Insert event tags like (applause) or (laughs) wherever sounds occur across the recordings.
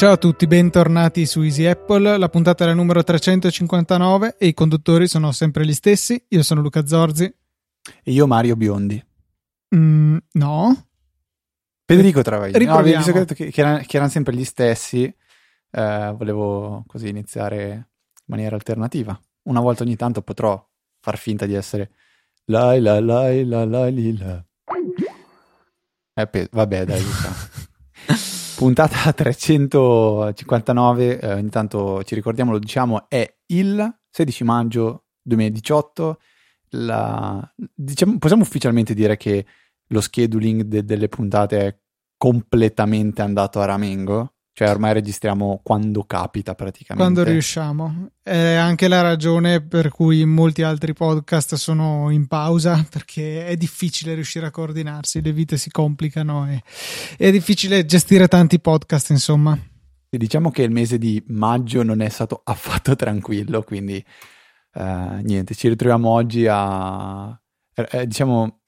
Ciao a tutti, bentornati su Easy Apple. La puntata è la numero 359 e i conduttori sono sempre gli stessi. Io sono Luca Zorzi. E io Mario Biondi. Mm, no. Federico Travaglini. Riproviamo. No, detto che, che, erano, che erano sempre gli stessi, eh, volevo così iniziare in maniera alternativa. Una volta ogni tanto potrò far finta di essere la la la la la li, la. Eh, pe- vabbè, dai, diciamo. (laughs) Puntata 359, eh, ogni tanto ci ricordiamo, lo diciamo, è il 16 maggio 2018. La, diciamo, possiamo ufficialmente dire che lo scheduling de- delle puntate è completamente andato a ramengo? Cioè ormai registriamo quando capita praticamente. Quando riusciamo. È anche la ragione per cui molti altri podcast sono in pausa, (laughs) perché è difficile riuscire a coordinarsi, le vite si complicano e è difficile gestire tanti podcast, insomma. E diciamo che il mese di maggio non è stato (laughs) affatto tranquillo, quindi eh, niente, ci ritroviamo oggi a, eh, diciamo,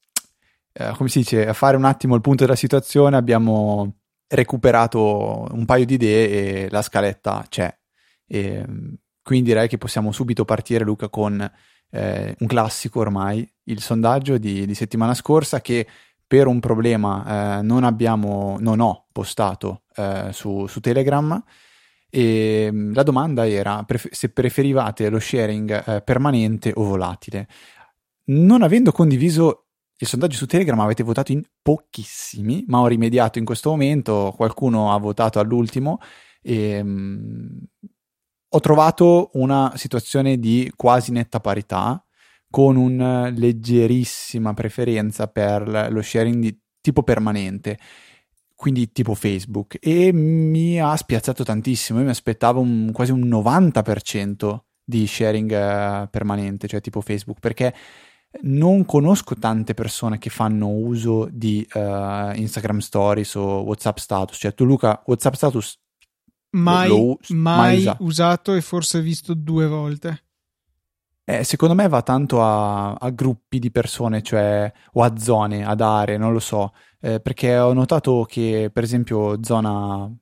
eh, come si dice, a fare un attimo il punto della situazione. Abbiamo recuperato un paio di idee e la scaletta c'è. E, quindi direi che possiamo subito partire, Luca, con eh, un classico ormai, il sondaggio di, di settimana scorsa che per un problema eh, non abbiamo, non ho postato eh, su, su, Telegram e la domanda era pref- se preferivate lo sharing eh, permanente o volatile. Non avendo condiviso il sondaggio su Telegram avete votato in pochissimi, ma ho rimediato in questo momento, qualcuno ha votato all'ultimo e mh, ho trovato una situazione di quasi netta parità con una leggerissima preferenza per lo sharing di tipo permanente quindi tipo Facebook e mi ha spiazzato tantissimo. Io mi aspettavo un, quasi un 90% di sharing uh, permanente cioè tipo Facebook perché non conosco tante persone che fanno uso di uh, Instagram Stories o WhatsApp Status. Cioè, tu, Luca, WhatsApp Status mai, lo, mai, mai usato. usato. e forse visto due volte. Eh, secondo me va tanto a, a, gruppi di persone, cioè o a zone, ad aree, non lo so. Eh, perché ho notato che, per esempio, zona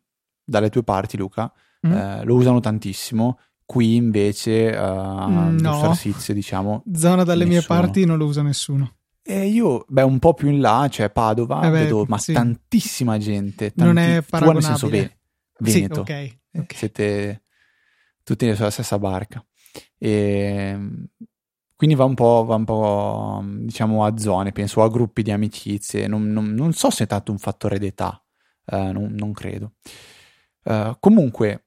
dalle tue parti, Luca, mm. eh, lo usano tantissimo Qui invece, uh, no. Star diciamo. Zona dalle nessuno. mie parti non lo usa nessuno. E io, beh, un po' più in là, cioè Padova, eh beh, vedo, ma sì. tantissima gente. Tanti, non è paragonabile. nel senso ve- Veneto. Sì, okay, okay. Siete tutti sulla stessa barca. E quindi va un po', va un po' diciamo a zone, penso a gruppi di amicizie. Non, non, non so se è tanto un fattore d'età, uh, non, non, credo. Uh, comunque, eh,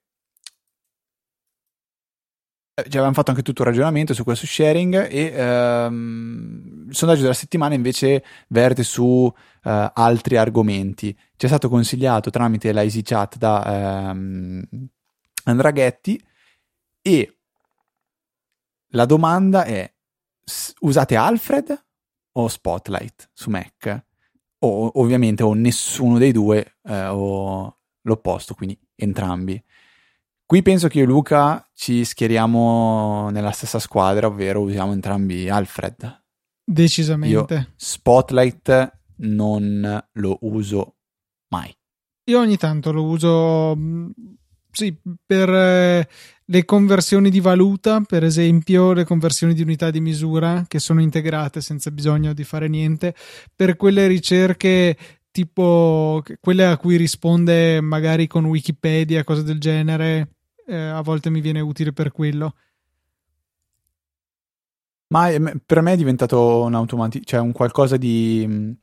già avevamo fatto anche tutto un ragionamento su questo sharing e ehm, il sondaggio della settimana invece verte su eh, altri argomenti. Ci è stato consigliato tramite la EasyChat da ehm, Andraghetti e la domanda è usate Alfred o Spotlight su Mac? O ovviamente o nessuno dei due eh, o l'opposto, quindi entrambi. Qui penso che io e Luca ci schieriamo nella stessa squadra, ovvero usiamo entrambi Alfred. Decisamente. Io Spotlight non lo uso mai. Io ogni tanto lo uso mm, sì, per eh, le conversioni di valuta, per esempio, le conversioni di unità di misura che sono integrate senza bisogno di fare niente, per quelle ricerche tipo quelle a cui risponde magari con Wikipedia, cose del genere, eh, a volte mi viene utile per quello. Ma per me è diventato un automatismo, cioè un qualcosa di,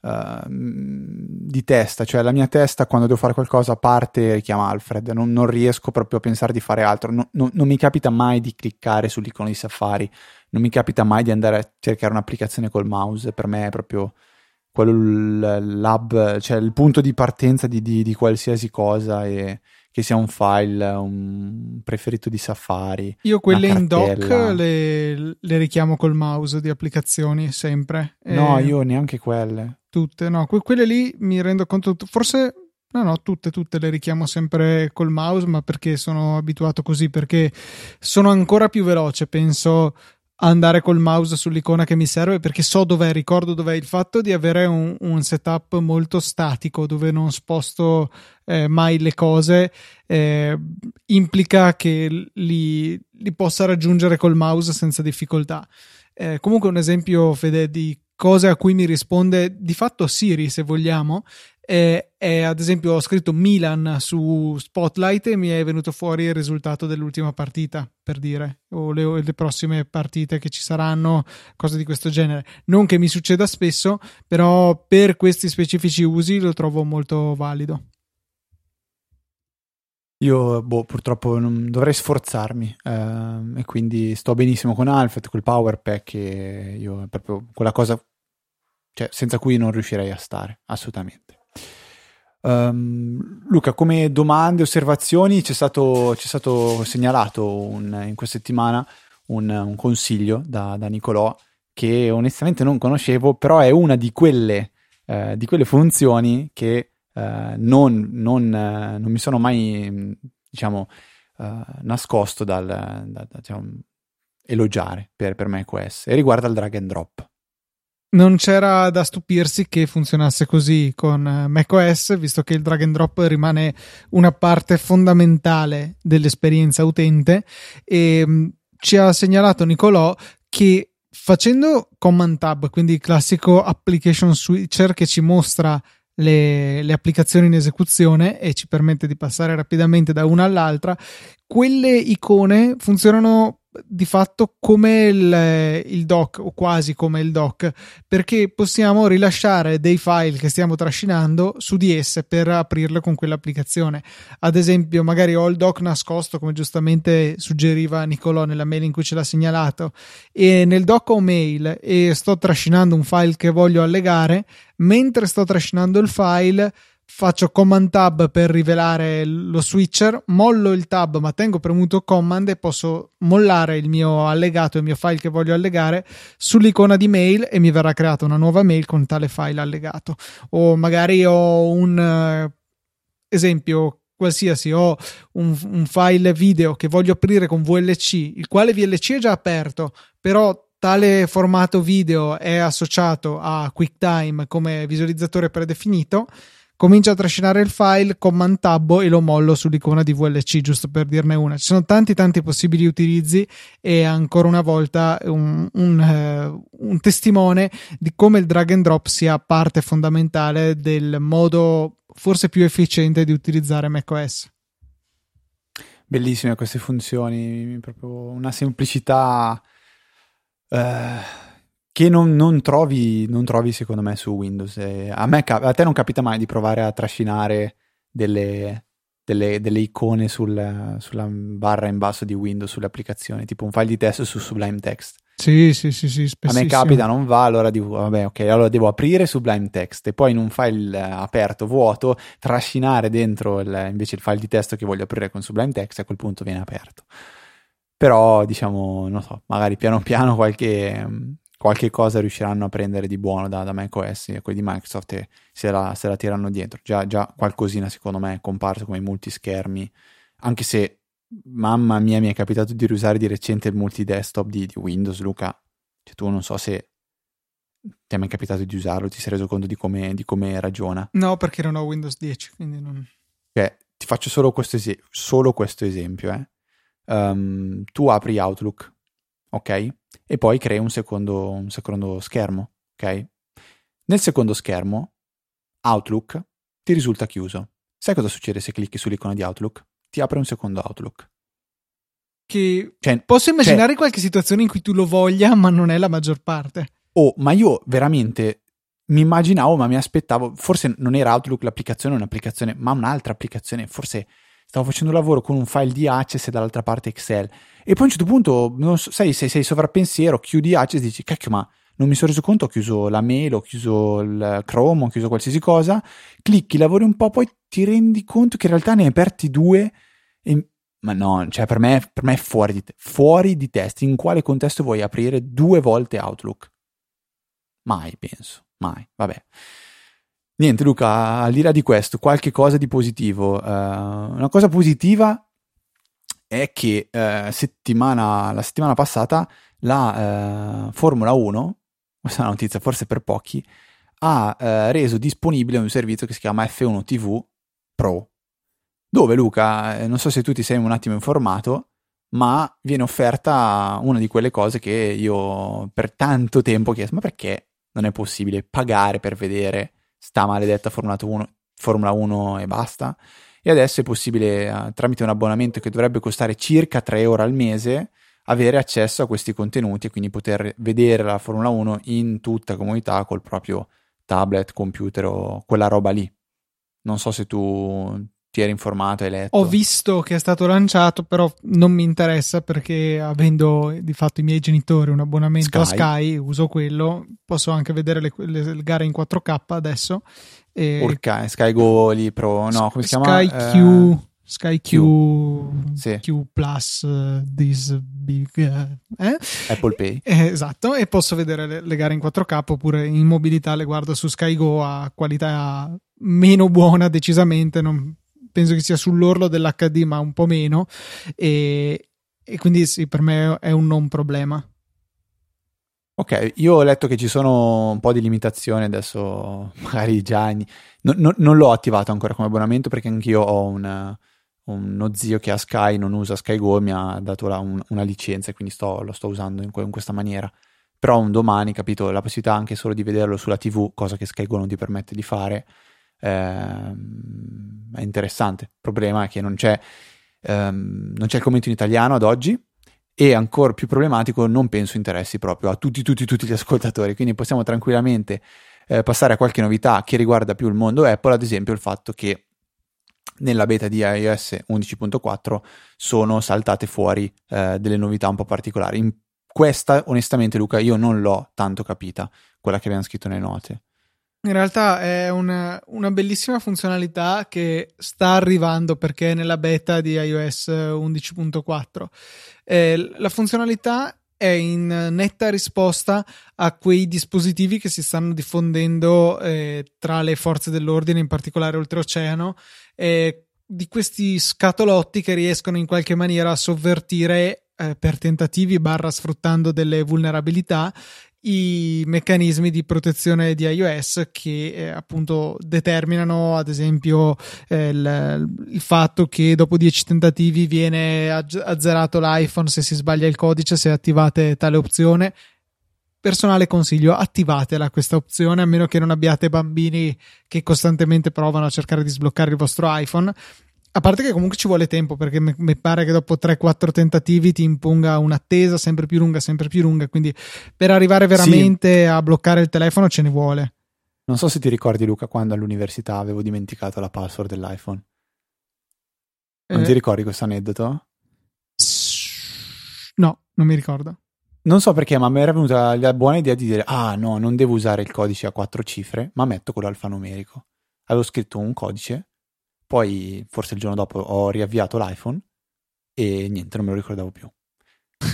uh, di testa, cioè la mia testa quando devo fare qualcosa parte e chiama Alfred, non, non, riesco proprio a pensare di fare altro, non, non, non mi capita mai di cliccare sull'icono di Safari, non mi capita mai di andare a cercare un'applicazione col mouse, per me è proprio quello l'hub, cioè il punto di partenza di, di, di, qualsiasi cosa e che sia un file, un preferito di Safari. Io quelle in doc le, le, richiamo col mouse di applicazioni sempre. No, io neanche quelle. Tutte, no, que- quelle lì mi rendo conto, forse No, no, tutte, tutte le richiamo sempre col mouse, ma perché sono abituato così, perché sono ancora più veloce, penso andare col mouse sull'icona che mi serve perché so dov'è, ricordo dov'è il fatto di avere un, un setup molto statico dove non sposto eh, mai le cose eh, implica che li, li, possa raggiungere col mouse senza difficoltà. Eh, comunque un esempio, Fede, di cose a cui mi risponde di fatto Siri, se vogliamo, e, e, ad esempio ho scritto Milan su Spotlight e mi è venuto fuori il risultato dell'ultima partita per dire o le, le, prossime partite che ci saranno cose di questo genere non che mi succeda spesso però per questi specifici usi lo trovo molto valido io boh, purtroppo non, dovrei sforzarmi eh, e quindi sto benissimo con Alfred, col Power Pack e io proprio quella cosa cioè, senza cui non riuscirei a stare assolutamente. Um, Luca, come domande, osservazioni, c'è stato, c'è stato segnalato un, in questa settimana un, un consiglio da, da, Nicolò che onestamente non conoscevo, però è una di quelle, eh, di quelle funzioni che eh, non, non, eh, non, mi sono mai, diciamo, eh, nascosto dal, da, da, diciamo, elogiare per, per macOS e riguarda il drag and drop non c'era da stupirsi che funzionasse così con eh, macOS, visto che il drag and drop rimane una parte fondamentale dell'esperienza utente. E mm, ci ha segnalato Nicolò che facendo command tab, quindi il classico application switcher che ci mostra le, le, applicazioni in esecuzione e ci permette di passare rapidamente da una all'altra, quelle icone funzionano di fatto come il, il, doc o quasi come il doc perché possiamo rilasciare dei file che stiamo trascinando su di esse per aprirle con quell'applicazione. Ad esempio magari ho il doc nascosto come giustamente suggeriva Nicolò nella mail in cui ce l'ha segnalato e nel doc ho mail e sto trascinando un file che voglio allegare. Mentre sto trascinando il file faccio command tab per rivelare lo switcher, mollo il tab ma tengo premuto command e posso mollare il mio allegato, il mio file che voglio allegare sull'icona di mail e mi verrà creata una nuova mail con tale file allegato. O magari ho un uh, esempio qualsiasi, ho un, un file video che voglio aprire con VLC, il quale VLC è già aperto, però tale formato video è associato a QuickTime come visualizzatore predefinito comincio a trascinare il file, command tabbo e lo mollo sull'icona di VLC, giusto per dirne una. Ci sono tanti tanti possibili utilizzi e ancora una volta un, un, uh, un testimone di come il drag and drop sia parte fondamentale del modo forse più efficiente di utilizzare macOS. Bellissime queste funzioni, proprio una semplicità. Uh che non, non, trovi, non, trovi, secondo me su Windows. A, me, a te non capita mai di provare a trascinare delle, delle, delle icone sul, sulla barra in basso di Windows sulle applicazioni, tipo un file di testo su Sublime Text. Sì, sì, sì, sì A me capita, non va, allora dico, vabbè, ok, allora devo aprire Sublime Text e poi in un file aperto, vuoto, trascinare dentro il, invece il file di testo che voglio aprire con Sublime Text e a quel punto viene aperto. Però, diciamo, non so, magari piano piano qualche qualche cosa riusciranno a prendere di buono da, da macOS e quelli di Microsoft e se la, se la tirano dietro. Già, già qualcosina secondo me è comparso come multischermi, anche se mamma mia mi è capitato di usare di recente il multi-desktop di, di Windows, Luca. Cioè, tu non so se ti è mai capitato di usarlo, ti sei reso conto di come, di come ragiona? No, perché non ho Windows 10, quindi non... Cioè, ti faccio solo questo, es- solo questo esempio. Eh. Um, tu apri Outlook, ok? E poi crei un secondo, un secondo schermo, ok? Nel secondo schermo, Outlook ti risulta chiuso. Sai cosa succede se clicchi sull'icona di Outlook? Ti apre un secondo Outlook. Che cioè, posso immaginare cioè, qualche situazione in cui tu lo voglia, ma non è la maggior parte. Oh, ma io veramente mi immaginavo, ma mi aspettavo, forse non era Outlook l'applicazione, un'applicazione, ma un'altra applicazione, forse stavo facendo lavoro con un file di Access e dall'altra parte Excel. E poi a un certo punto, non so, sai, se sei sovrappensiero, chiudi Access e dici, cacchio, ma non mi sono reso conto, ho chiuso la mail, ho chiuso il Chrome, ho chiuso qualsiasi cosa, clicchi, lavori un po', poi ti rendi conto che in realtà ne hai aperti due e... Ma no, cioè per me, per me è fuori di, te- fuori di testa. In quale contesto vuoi aprire due volte Outlook? Mai, penso, mai, vabbè. Niente, Luca, al di là di questo, qualche cosa di positivo. Uh, una cosa positiva è che uh, settimana, la settimana passata la uh, Formula 1, (laughs) questa è una notizia forse per pochi, ha reso disponibile un servizio che si chiama F1 TV Pro, dove Luca, non so se tu ti sei un attimo informato, ma viene offerta una di quelle cose che io per tanto tempo ho chiesto, ma perché non è possibile pagare per vedere sta maledetta Formula 1, Formula 1 e basta? E adesso è possibile, uh, tramite un abbonamento che dovrebbe costare circa 3 euro al mese, avere accesso a questi contenuti e quindi poter vedere la Formula 1 in tutta comodità col proprio tablet, computer o quella roba lì. Non so se tu ti eri informato, hai letto. Ho visto che è stato lanciato, però non mi interessa perché avendo di fatto i miei genitori un abbonamento Sky. a Sky, uso quello, posso anche vedere le, le, le gare in 4K adesso. E... Urca, Sky Go lì Pro, no, come si chiama? Sky Q. Uh... Sky Q, Q, sì. Q Plus uh, this big uh, eh? Apple Pay eh, esatto e posso vedere le, le, gare in 4K oppure in mobilità le guardo su Sky Go a qualità meno buona decisamente non, penso che sia sull'orlo dell'HD, ma un po' meno. E, e quindi sì, per me è un non problema. Ok, io ho letto che ci sono un po' di limitazioni adesso, (laughs) magari già. No, no, non l'ho attivato ancora come abbonamento perché anch'io ho una, uno zio che ha Sky, non usa Sky Go, mi ha dato la, un, una licenza e quindi sto, lo sto usando in, in, questa maniera. Però un domani, capito, la possibilità anche solo di vederlo sulla TV, cosa che Sky Go non ti permette di fare, eh, è interessante. Il problema è che non c'è, ehm, non c'è il commento in italiano ad oggi e ancora più problematico non penso interessi proprio a tutti, tutti, tutti gli ascoltatori. Quindi possiamo tranquillamente eh, passare a qualche novità che riguarda più il mondo Apple, ad esempio il fatto che nella beta di iOS 11.4 sono saltate fuori eh, delle novità un po' particolari. In questa, onestamente, Luca, io non l'ho tanto capita, quella che abbiamo scritto nelle note. In realtà è una, una, bellissima funzionalità che sta arrivando perché è nella beta di iOS 11.4. Eh, la funzionalità è in netta risposta a quei dispositivi che si stanno diffondendo eh, tra le forze dell'ordine, in particolare oltreoceano, eh, di questi scatolotti che riescono in qualche maniera a sovvertire eh, per tentativi barra sfruttando delle vulnerabilità i meccanismi di protezione di iOS che eh, appunto determinano ad esempio eh, il, il, fatto che dopo 10 tentativi viene azzerato l'iPhone se si sbaglia il codice se attivate tale opzione. Personale consiglio attivatela questa opzione a meno che non abbiate bambini che costantemente provano a cercare di sbloccare il vostro iPhone a parte che comunque ci vuole tempo perché mi pare che dopo 3-4 tentativi ti imponga un'attesa sempre più lunga, sempre più lunga. Quindi per arrivare veramente sì. a bloccare il telefono ce ne vuole. Non so se ti ricordi, Luca, quando all'università avevo dimenticato la password dell'iPhone. Non eh, ti ricordi questo aneddoto? No, non mi ricordo. Non so perché, ma mi era venuta la buona idea di dire: Ah, no, non devo usare il codice a quattro cifre, ma metto quello alfanumerico. Avevo scritto un codice poi, forse il giorno dopo, ho riavviato l'iPhone e niente, non me lo ricordavo più.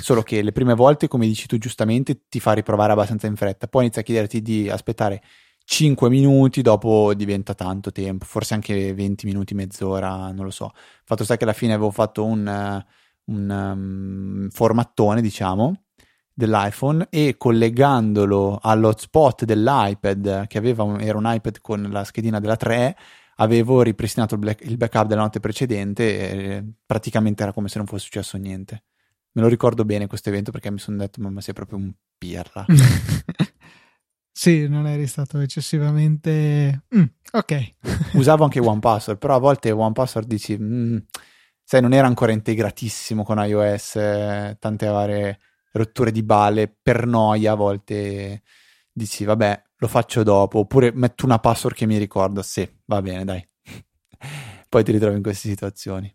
Solo che le prime volte, come dici tu giustamente, ti fa riprovare abbastanza in fretta. Poi inizia a chiederti di aspettare 5 minuti, dopo diventa tanto tempo, forse anche 20 minuti, mezz'ora, non lo so. Fatto sta che alla fine avevo fatto un, un um, formattone, diciamo, dell'iPhone e collegandolo all'hotspot dell'iPad, che aveva, era un iPad con la schedina della 3, avevo ripristinato il, black, il backup della notte precedente e praticamente era come se non fosse successo niente. Me lo ricordo bene questo evento perché mi sono detto, mamma sei proprio un pirla. (laughs) sì, non eri stato eccessivamente... Mm, ok. (laughs) Usavo anche OnePassword, però a volte OnePassword dici... Mm, sai, non era ancora integratissimo con iOS, eh, tante varie rotture di balle, per noia a volte dici, vabbè, lo faccio dopo, oppure metto una password che mi ricorda, sì, va bene, dai. (laughs) Poi ti ritrovi in queste situazioni.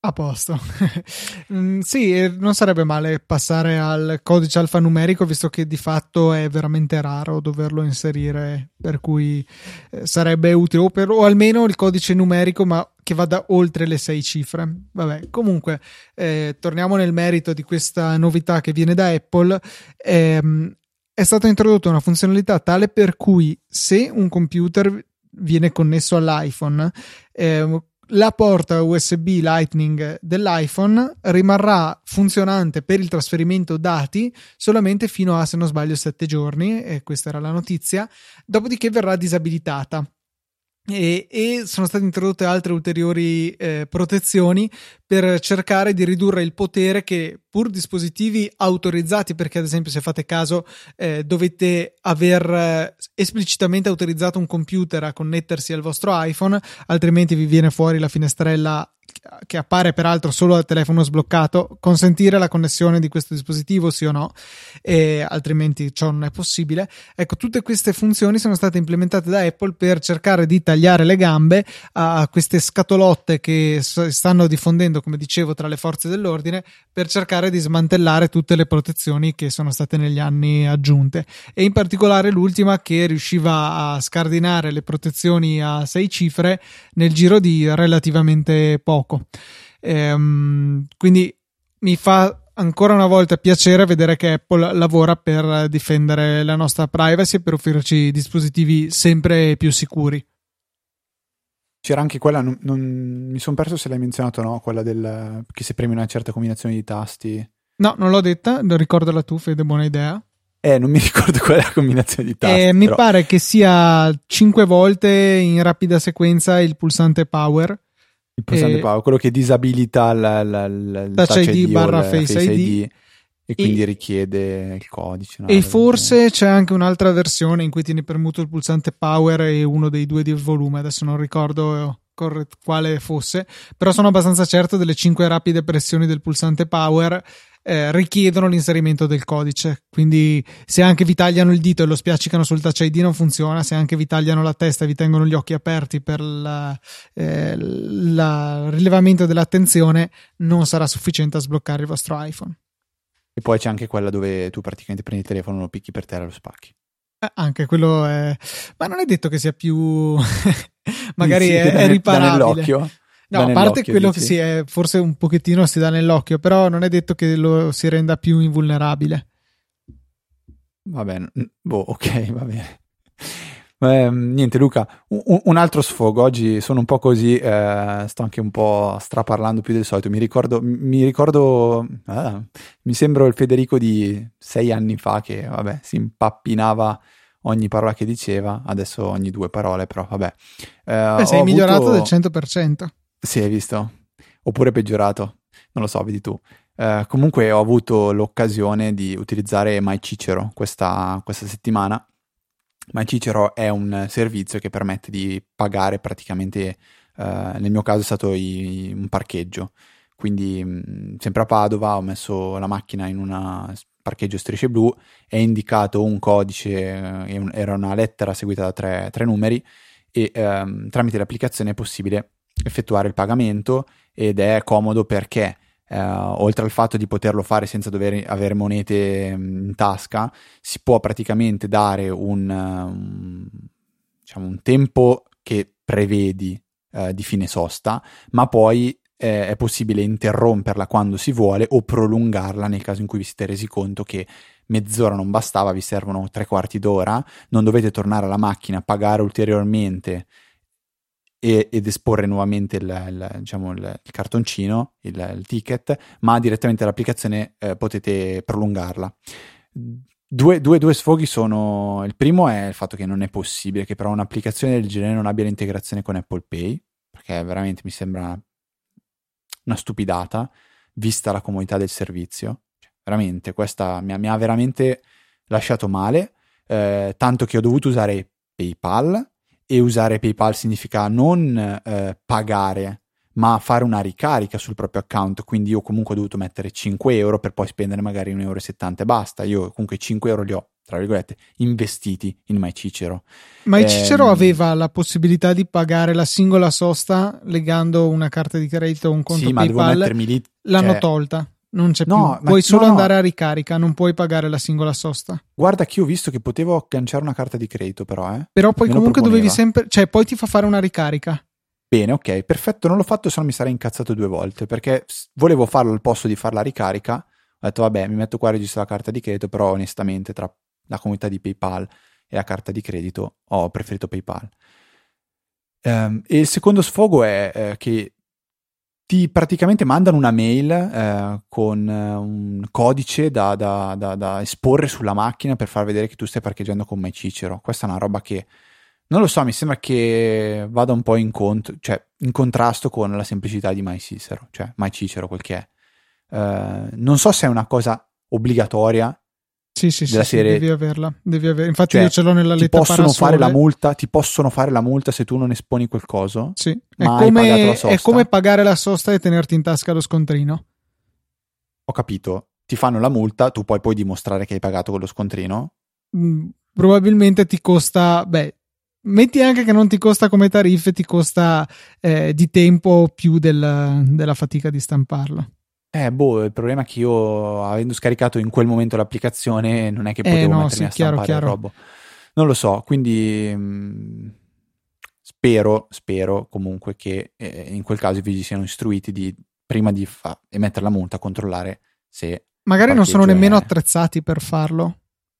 A posto. (laughs) mm, sì, non sarebbe male passare al codice alfanumerico, visto che di fatto è veramente raro doverlo inserire, per cui eh, sarebbe utile, o, per, o, almeno il codice numerico, ma che vada oltre le sei cifre. Vabbè, comunque, eh, torniamo nel merito di questa novità che viene da Apple. Eh, è stata introdotta una funzionalità tale per cui se un computer viene connesso all'iPhone, eh, la porta USB Lightning dell'iPhone rimarrà funzionante per il trasferimento dati solamente fino a, se non sbaglio, 7 giorni, e questa era la notizia, dopodiché verrà disabilitata. E, e, sono state introdotte altre ulteriori eh, protezioni per cercare di ridurre il potere che pur dispositivi autorizzati, perché ad esempio se fate caso eh, dovete aver eh, esplicitamente autorizzato un computer a connettersi al vostro iPhone, altrimenti vi viene fuori la finestrella che appare peraltro solo al telefono sbloccato, consentire la connessione di questo dispositivo, sì o no, altrimenti ciò non è possibile. Ecco, tutte queste funzioni sono state implementate da Apple per cercare di tagliare le gambe a queste scatolotte che stanno diffondendo, come dicevo, tra le forze dell'ordine, per cercare di smantellare tutte le protezioni che sono state negli anni aggiunte. E in particolare l'ultima che riusciva a scardinare le protezioni a sei cifre nel giro di relativamente poco. Ehm, quindi mi fa ancora una volta piacere vedere che Apple lavora per difendere la nostra privacy e per offrirci dispositivi sempre più sicuri. C'era anche quella, non, non, mi sono perso se l'hai menzionato o no, quella del che se premi una certa combinazione di tasti. No, non l'ho detta, ricordala tu, Fede, buona idea. Eh, non mi (laughs) ricordo qual è la combinazione di tasti. Eh, mi pare che sia 5 volte in rapida sequenza il pulsante power il pulsante power, quello che disabilita la, la, la, il touch, touch ID, barra face, face ID, ID, e quindi e, richiede il codice. No? E forse c'è anche un'altra versione in cui tieni premuto il pulsante power e uno dei due di volume, adesso non ricordo quale fosse, però sono abbastanza certo delle 5 rapide pressioni del pulsante power eh, richiedono l'inserimento del codice. Quindi, se anche vi tagliano il dito e lo spiaccicano sul touch ID, non funziona. Se anche vi tagliano la testa e vi tengono gli occhi aperti per il eh, rilevamento dell'attenzione, non sarà sufficiente a sbloccare il vostro iPhone. E poi c'è anche quella dove tu praticamente prendi il telefono, lo picchi per terra e lo spacchi. Eh, anche quello è. Ma non è detto che sia più. (laughs) Magari sì, è, è riparabile. Nell'occhio. No, a parte quello dici? che si è, forse un pochettino si dà nell'occhio, però non è detto che lo si renda più invulnerabile. (laughs) Va bene, boh, ok, va bene. Eh, niente Luca, un, un, altro sfogo, oggi sono un po' così, eh, sto anche un po' straparlando più del solito, mi ricordo, mi, ricordo ah, mi sembro il Federico di sei anni fa che vabbè si impappinava ogni parola che diceva, adesso ogni due parole, però vabbè. Eh, Beh, sei migliorato avuto... del 100%. Sì, hai visto? Oppure peggiorato, non lo so, vedi tu. Uh, comunque ho avuto l'occasione di utilizzare MyCicero questa, questa settimana. MyCicero è un servizio che permette di pagare praticamente, uh, nel mio caso è stato i, un parcheggio. Quindi, mh, sempre a Padova, ho messo la macchina in un parcheggio strisce blu, è indicato un codice, eh, era una lettera seguita da tre, tre numeri e um, tramite l'applicazione è possibile effettuare il pagamento ed è comodo perché eh, oltre al fatto di poterlo fare senza dover avere monete mm, in tasca, si può praticamente dare un, um, diciamo, un tempo che prevedi eh, di fine sosta, ma poi eh, è possibile interromperla quando si vuole o prolungarla nel caso in cui vi siete resi conto che mezz'ora non bastava, vi servono tre quarti d'ora, non dovete tornare alla macchina, pagare ulteriormente e, ed esporre nuovamente il, il, diciamo, il, il cartoncino, il, ticket, ma direttamente dall'applicazione eh, potete prolungarla. Due, due, due, sfoghi sono: il primo è il fatto che non è possibile che però un'applicazione del genere non abbia l'integrazione con Apple Pay, perché veramente mi sembra una stupidata, vista la comodità del servizio. Cioè, veramente, questa mi ha, mi ha veramente lasciato male, eh, tanto che ho dovuto usare PayPal e usare PayPal significa non eh, pagare, ma fare una ricarica sul proprio account. Quindi io comunque ho dovuto mettere 5 euro per poi spendere magari 1,70 euro e basta. Io comunque 5 euro li ho, tra virgolette, investiti in MyCicero. MyCicero eh, aveva la possibilità di pagare la singola sosta legando una carta di credito o un conto sì, PayPal. Ma lì, L'hanno cioè, tolta non c'è no, più. Puoi solo no. andare a ricarica, non puoi pagare la singola sosta. Guarda che ho visto che potevo agganciare una carta di credito, però, eh. Però poi Me comunque dovevi sempre, cioè poi ti fa fare una ricarica. Bene, ok, perfetto, non l'ho fatto, se no mi sarei incazzato due volte, perché volevo farlo al posto di fare la ricarica. Ho detto, vabbè, mi metto qua a registrare la carta di credito, però onestamente tra la comunità di PayPal e la carta di credito ho preferito PayPal. Um, e il secondo sfogo è eh, che ti praticamente mandano una mail eh, con eh, un codice da, da, da, da, esporre sulla macchina per far vedere che tu stai parcheggiando con MyCicero. Questa è una roba che non lo so, mi sembra che vada un po' in, cont- cioè, in contrasto con la semplicità di MyCicero, cioè MyCicero quel che è. Uh, non so se è una cosa obbligatoria sì, sì, della sì, serie. Sì, devi averla. Devi aver... Infatti, cioè, io ce l'ho nella ti lettera possono fare la multa Ti possono fare la multa se tu non esponi quel coso? Sì, è come, è come pagare la sosta e tenerti in tasca lo scontrino. Ho capito. Ti fanno la multa, tu poi puoi dimostrare che hai pagato quello scontrino? Mm, probabilmente ti costa, beh, metti anche che non ti costa come tariffe, ti costa eh, di tempo più del, della fatica di stamparlo. Eh, boh, il problema è che io, avendo scaricato in quel momento l'applicazione, non è che potevo eh, no, mettermi sì, a stampare chiaro, il robo. Non lo so, quindi mh, mm, spero, spero comunque che eh, in quel caso i vigili siano istruiti di, prima di fa- emettere la multa, controllare se... Magari non sono nemmeno attrezzati per farlo.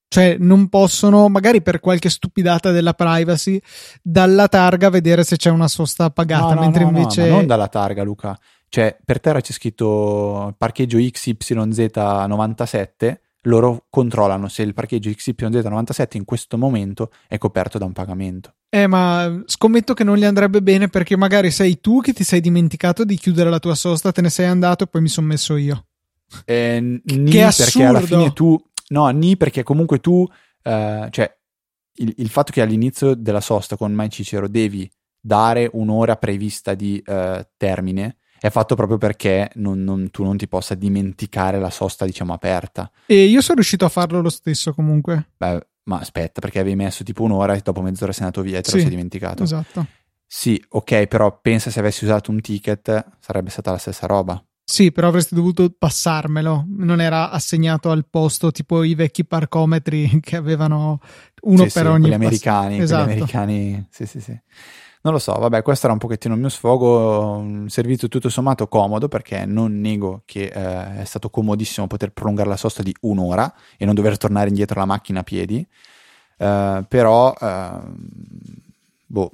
Cioè, non possono, magari per qualche stupidata della privacy, dalla targa vedere se c'è una sosta pagata, no, no, mentre no, invece. non dalla targa, Luca. Cioè, per terra c'è scritto parcheggio XYZ97, loro controllano se il parcheggio XYZ97 in questo momento è coperto da un pagamento. Eh, ma scommetto che non gli andrebbe bene perché magari sei tu che ti sei dimenticato di chiudere la tua sosta, te ne sei andato e poi mi sono messo io. Eh, ni che perché alla fine tu No, ni perché comunque tu, eh, cioè, il, il, fatto che all'inizio della sosta con Mai Cicero devi dare un'ora prevista di eh, termine è fatto proprio perché non, non, tu non ti possa dimenticare la sosta, diciamo, aperta. E io sono riuscito a farlo lo stesso comunque. Beh, ma aspetta, perché avevi messo tipo un'ora e dopo mezz'ora sei andato via e te sì, lo sei dimenticato. Esatto. Sì, ok, però pensa se avessi usato un ticket sarebbe stata la stessa roba. Sì, però avresti dovuto passarmelo, non era assegnato al posto tipo i vecchi parcometri (laughs) che avevano uno sì, per sì, ogni quelli americani, esatto. americani, sì, sì, sì. Non lo so, vabbè, questo era un pochettino il mio sfogo, un servizio tutto sommato comodo perché non nego che eh, è stato comodissimo poter prolungare la sosta di un'ora e non dover tornare indietro alla macchina a piedi, eh, però, eh, boh,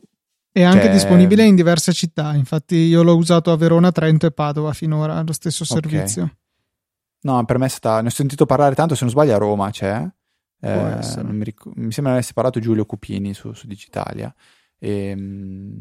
è anche cioè... disponibile in diverse città, infatti io l'ho usato a Verona, Trento e Padova finora, lo stesso servizio. Okay. No, per me è stata... ne ho sentito parlare tanto, se non sbaglio a Roma c'è. Eh, mi, ric... mi, sembra avesse parlato Giulio Cupini su, su Digitalia. E, ehm,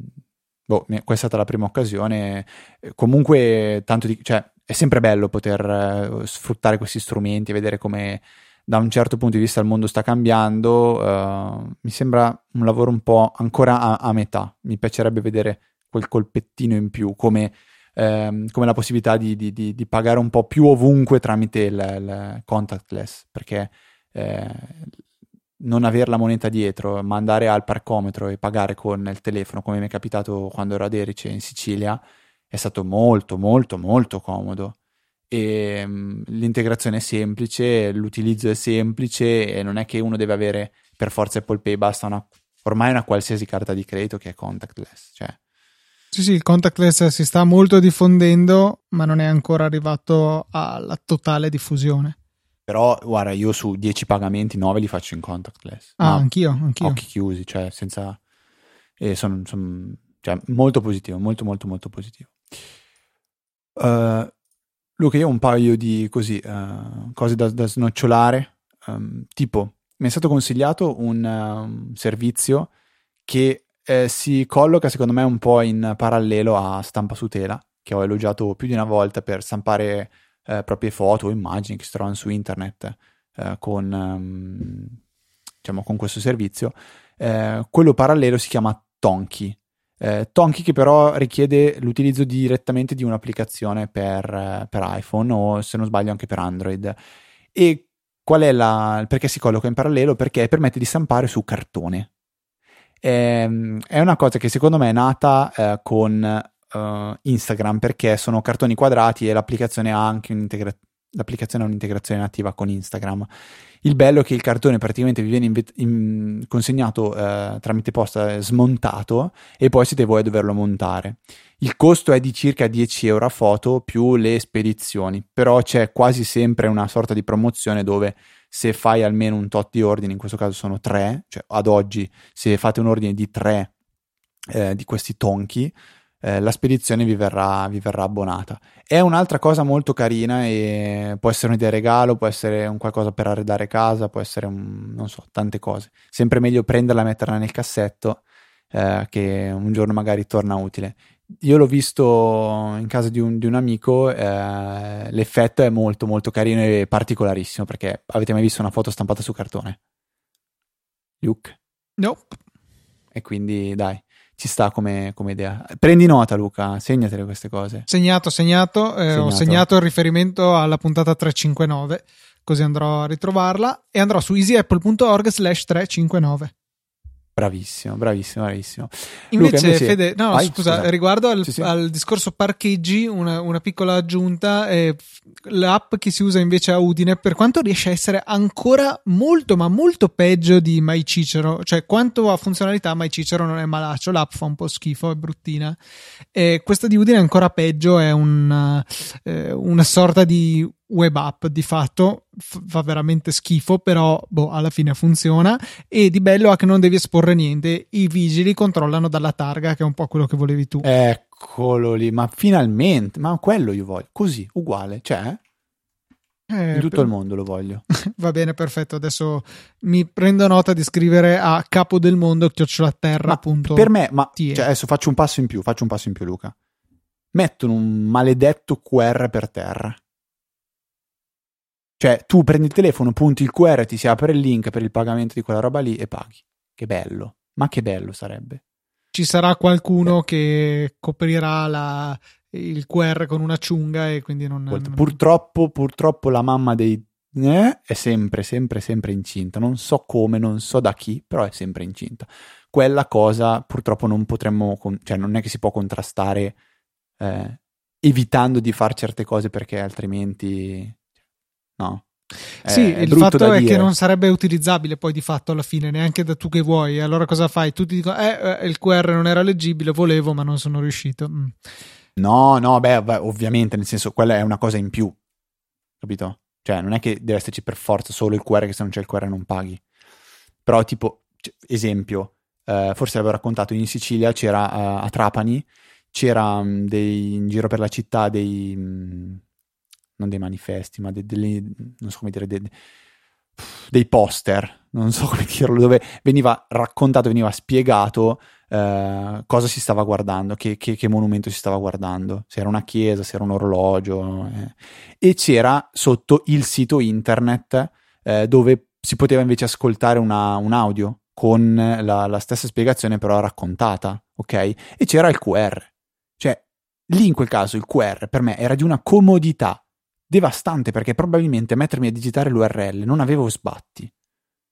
boh, questa è stata la prima occasione. Comunque, tanto di... cioè, è sempre bello poter uh, sfruttare questi strumenti e vedere come da un certo punto di vista il mondo sta cambiando, uh, mi sembra un lavoro un po' ancora a, a, metà. Mi piacerebbe vedere quel colpettino in più, come, ehm, come la possibilità di, di, di, di, pagare un po' più ovunque tramite il, il contactless, perché eh, non avere la moneta dietro, ma andare al parcometro e pagare con il telefono, come mi è capitato quando ero ad Erice in Sicilia, è stato molto, molto, molto comodo e um, l'integrazione è semplice, l'utilizzo è semplice e non è che uno deve avere per forza Apple Pay, basta una, ormai una qualsiasi carta di credito che è contactless. Cioè. Sì, sì, il contactless si sta molto diffondendo, ma non è ancora arrivato alla totale diffusione. Però, guarda, io su 10 pagamenti, 9 li faccio in contactless. Ah, anch'io, anch'io. Occhi chiusi, cioè senza... E sono, son, cioè, molto positivo, molto, molto, molto positivo. Uh, Luca, io ho un paio di così, uh, cose da, da snocciolare. Um, tipo, mi è stato consigliato un um, servizio che eh, si colloca secondo me un po' in parallelo a Stampa su Tela, che ho elogiato più di una volta per stampare eh, proprie foto o immagini che si trovano su internet eh, con, um, diciamo, con questo servizio. Eh, quello parallelo si chiama Tonki eh, Tonki che però richiede l'utilizzo direttamente di un'applicazione per, eh, per, iPhone o se non sbaglio anche per Android. E qual è la... perché si colloca in parallelo? Perché permette di stampare su cartone. Eh, è una cosa che secondo me è nata eh, con uh, Instagram perché sono cartoni quadrati e l'applicazione ha anche un'integrazione l'applicazione ha un'integrazione nativa con Instagram. Il bello è che il cartone praticamente vi viene inve- in- consegnato eh, tramite posta smontato e poi siete voi a doverlo montare. Il costo è di circa 10 euro a foto più le spedizioni, però c'è quasi sempre una sorta di promozione dove se fai almeno un tot di ordini, in questo caso sono tre, cioè ad oggi se fate un ordine di tre eh, di questi tonchi, eh, la spedizione vi verrà, vi verrà, abbonata. È un'altra cosa molto carina e può essere un'idea regalo, può essere un qualcosa per arredare casa, può essere un, non so, tante cose. Sempre meglio prenderla e metterla nel cassetto eh, che un giorno magari torna utile. Io l'ho visto in casa di un, di un amico, eh, l'effetto è molto molto carino e particolarissimo perché avete mai visto una foto stampata su cartone? Luke? Nope. E quindi dai, ci sta come, come, idea. Prendi nota, Luca, segnatele queste cose. Segnato, segnato. Eh, segnato. Ho segnato il riferimento alla puntata 359, così andrò a ritrovarla e andrò su easyapple.org slash 359. Bravissimo, bravissimo, bravissimo. Invece, Luca, invece... Fede, no, Vai, scusa, scusa, riguardo al, sì, sì. al, discorso parcheggi, una, una piccola aggiunta. Eh, l'app che si usa invece a Udine, per quanto riesce a essere ancora molto, ma molto peggio di My Cicero, cioè quanto a funzionalità My Cicero non è malaccio, l'app fa un po' schifo, è bruttina. Eh, questa di Udine è ancora peggio, è una, eh, una sorta di web app di fatto fa veramente schifo però boh, alla fine funziona. E di bello è che non devi esporre niente. I vigili controllano dalla targa che è un po' quello che volevi tu. Eccolo lì ma finalmente ma quello io voglio. Così uguale cioè? Eh, in tutto per... il mondo lo voglio. (laughs) Va bene perfetto. Adesso mi prendo nota di scrivere a capo del mondo chiocciolaterra per me ma cioè, adesso faccio un passo in più faccio un passo in più Luca. Mettono un maledetto QR per terra cioè, tu prendi il telefono, punti il QR, ti si apre il link per il pagamento di quella roba lì e paghi. Che bello. Ma che bello sarebbe. Ci sarà qualcuno che coprirà la, il QR con una ciunga e quindi non... Purtroppo, purtroppo la mamma dei... Eh, è sempre, sempre, sempre incinta. Non so come, non so da chi, però è sempre incinta. Quella cosa purtroppo non potremmo... Cioè, non è che si può contrastare eh, evitando di fare certe cose perché altrimenti No. Sì, è il fatto è dire. che non sarebbe utilizzabile poi di fatto alla fine, neanche da tu che vuoi. Allora cosa fai? Tutti dicono, eh, eh il QR non era leggibile, volevo, ma non sono riuscito. Mm. No, no, beh, ovviamente, nel senso, quella è una cosa in più, capito? Cioè, non è che deve esserci per forza solo il QR, che se non c'è il QR non paghi. Però, tipo, esempio, eh, forse l'avevo raccontato, in Sicilia c'era uh, a Trapani, c'era um, dei, in giro per la città dei... Non dei manifesti, ma de, delle, non so come dire, de, dei poster, non so (laughs) come dirlo, dove veniva raccontato, veniva spiegato eh, cosa si stava guardando, che, che, che, monumento si stava guardando, se era una chiesa, se era un orologio, eh. e c'era sotto il sito internet eh, dove si poteva invece ascoltare una, un audio con la, la stessa spiegazione però raccontata, ok? E c'era il QR, cioè lì in quel caso il QR per me era di una comodità devastante perché probabilmente mettermi a digitare l'URL non avevo sbatti.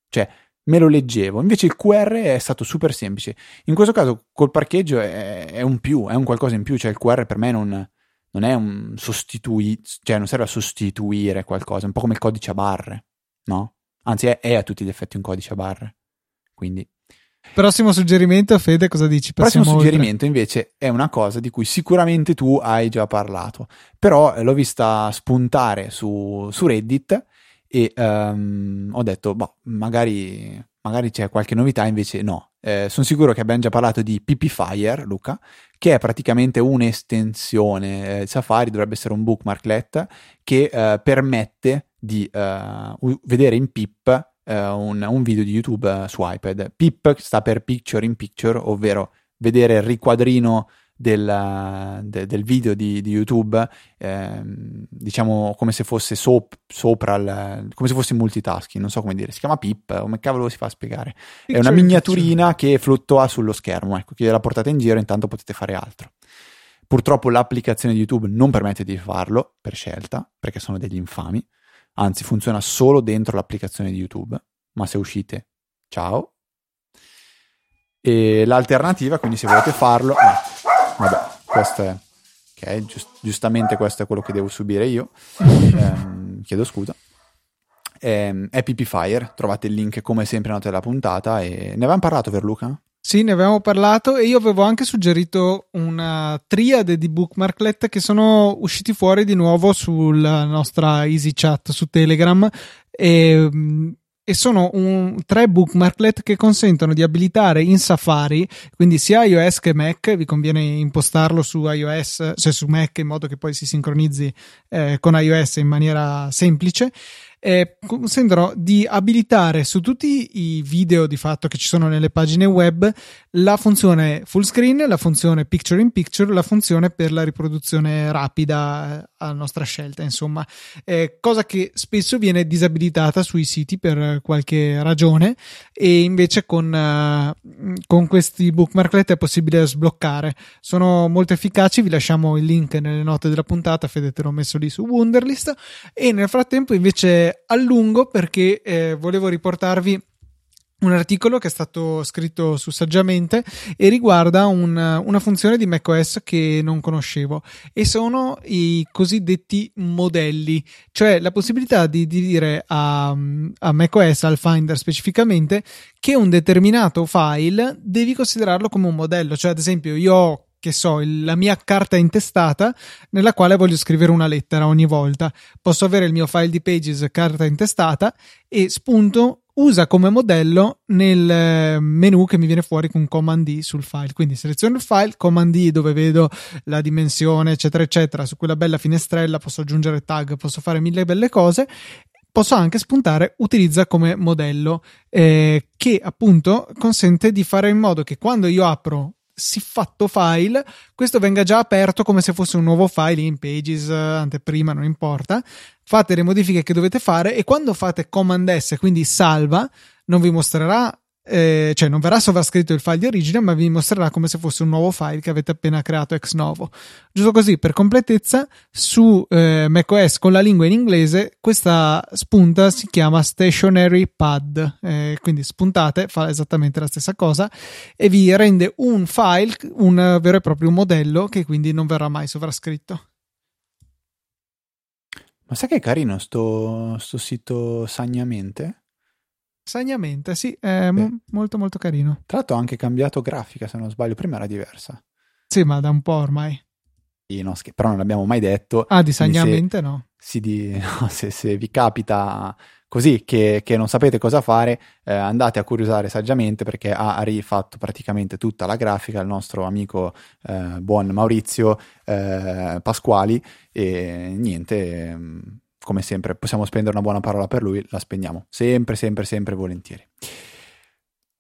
Cioè, me lo leggevo. Invece il QR è stato super semplice. In questo caso col parcheggio è, è un più, è un qualcosa in più, cioè il QR per me non, non è un sostituire, cioè non serve a sostituire qualcosa, è un po' come il codice a barre, no? Anzi è, è a tutti gli effetti un codice a barre. Quindi Prossimo suggerimento, Fede, cosa dici? Passiamo Prossimo suggerimento invece è una cosa di cui sicuramente tu hai già parlato, però l'ho vista spuntare su, su Reddit e um, ho detto, boh, magari, magari c'è qualche novità, invece no. Eh, sono sicuro che abbiamo già parlato di PPFire, Luca, che è praticamente un'estensione. Eh, Safari dovrebbe essere un bookmarklet che eh, permette di uh, vedere in PIP un, un, video di YouTube uh, su iPad. PIP sta per Picture in Picture, ovvero vedere il riquadrino del, de, del video di, di YouTube, eh, diciamo come se fosse sop, sopra, il, come se fosse multitasking, non so come dire, si chiama PIP, come cavolo si fa a spiegare? Picture È una miniaturina che fluttua sullo schermo, ecco, che la portate in giro, intanto potete fare altro. Purtroppo l'applicazione di YouTube non permette di farlo per scelta, perché sono degli infami anzi funziona solo dentro l'applicazione di YouTube, ma se uscite, ciao. E l'alternativa, quindi se volete farlo, eh, vabbè, questo è, ok, giust, giustamente questo è quello che devo subire io, (laughs) eh, chiedo scusa. Eh, è PPFire, trovate il link come sempre nota della puntata e ne avevamo parlato per Luca? Sì, ne avevamo parlato e io avevo anche suggerito una triade di bookmarklet che sono usciti fuori di nuovo sulla nostra Easy Chat su Telegram e, e sono un, tre bookmarklet che consentono di abilitare in Safari, quindi sia iOS che Mac, vi conviene impostarlo su iOS, cioè su Mac in modo che poi si sincronizzi eh, con iOS in maniera semplice eh, consentono di abilitare su tutti i video di fatto che ci sono nelle pagine web la funzione full screen, la funzione picture in picture, la funzione per la riproduzione rapida eh, a nostra scelta, insomma, eh, cosa che spesso viene disabilitata sui siti per qualche ragione e invece con, uh, con questi bookmarklet è possibile sbloccare. Sono molto efficaci, vi lasciamo il link nelle note della puntata, Fede te l'ho messo lì su Wunderlist e nel frattempo invece allungo perché eh, volevo riportarvi un articolo che è stato scritto su Saggiamente e riguarda un, una funzione di macOS che non conoscevo e sono i cosiddetti modelli, cioè la possibilità di, di dire a, a macOS, al Finder specificamente, che un determinato file devi considerarlo come un modello, cioè ad esempio io ho che so, la mia carta intestata nella quale voglio scrivere una lettera ogni volta. Posso avere il mio file di pages carta intestata e spunto usa come modello nel eh, menu che mi viene fuori con Command D sul file. Quindi seleziono il file, Command D dove vedo la dimensione, eccetera, eccetera. Su quella bella finestrella posso aggiungere tag, posso fare mille belle cose. Posso anche spuntare utilizza come modello eh, che appunto consente di fare in modo che quando io apro siffatto file, questo venga già aperto come se fosse un nuovo file in Pages, anteprima, non importa. Fate le modifiche che dovete fare e quando fate Command S, quindi salva, non vi mostrerà eh, cioè non verrà sovrascritto il file di origine, ma vi mostrerà come se fosse un nuovo file che avete appena creato ex novo. Giusto così, per completezza, su eh, macOS con la lingua in inglese, questa spunta si chiama Stationary Pad, eh, quindi spuntate, fa esattamente la stessa cosa e vi rende un file, un vero e proprio modello che quindi non verrà mai sovrascritto. Ma sai che è carino sto, sto sito Sagnamente? Sagnamente, sì, è mo- molto molto carino. Tra l'altro ha anche cambiato grafica, se non sbaglio, prima era diversa. Sì, ma da un po' ormai. Sì, no, però non l'abbiamo mai detto. Ah, di Sagnamente se, no. Sì, di, (laughs) no, se, se, vi capita così che, che non sapete cosa fare, eh, andate a curiosare saggiamente perché ha rifatto praticamente tutta la grafica il nostro amico eh, buon Maurizio eh, Pasquali e niente come sempre, possiamo spendere una buona parola per lui, la spendiamo sempre, sempre, sempre volentieri.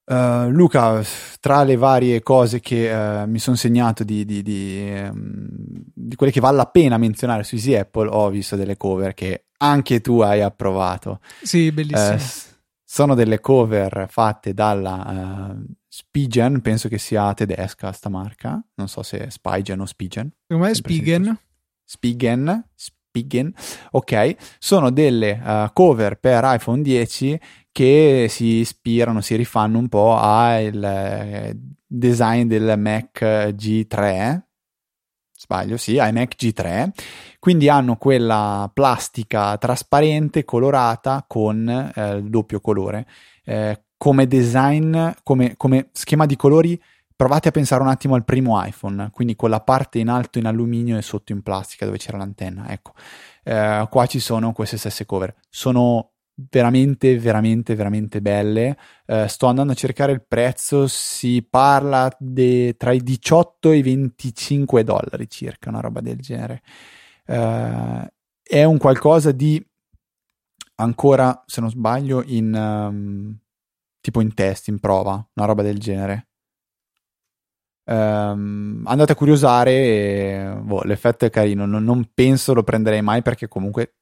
Uh, Luca, tra le varie cose che uh, mi sono segnato di, di, di, um, di, quelle che vale la pena menzionare su Easy Apple, ho visto delle cover che anche tu hai approvato. Sì, bellissime. Uh, sono delle cover fatte dalla Spigen, penso che sia tedesca sta marca, non so se è Spigen o Spigen. Come è Spigen? Spigen, Spigen, ok, sono delle uh, cover per iPhone 10 che si ispirano, si rifanno un po' al eh, design del Mac G3, sbaglio, sì, iMac G3, quindi hanno quella plastica trasparente, colorata con eh, doppio colore. Eh, come design, come, come schema di colori provate a pensare un attimo al primo iPhone, quindi con la parte in alto in alluminio e sotto in plastica dove c'era l'antenna. Ecco, eh, qua ci sono queste stesse cover. Sono veramente, veramente, veramente belle. Eh, sto andando a cercare il prezzo, si parla de, tra i 18 e i 25 dollari circa, una roba del genere. Eh, è un qualcosa di ancora, se non sbaglio, in um, tipo in test, in prova, una roba del genere. Um, andate a curiosare, e, boh, l'effetto è carino, non, non, penso lo prenderei mai perché comunque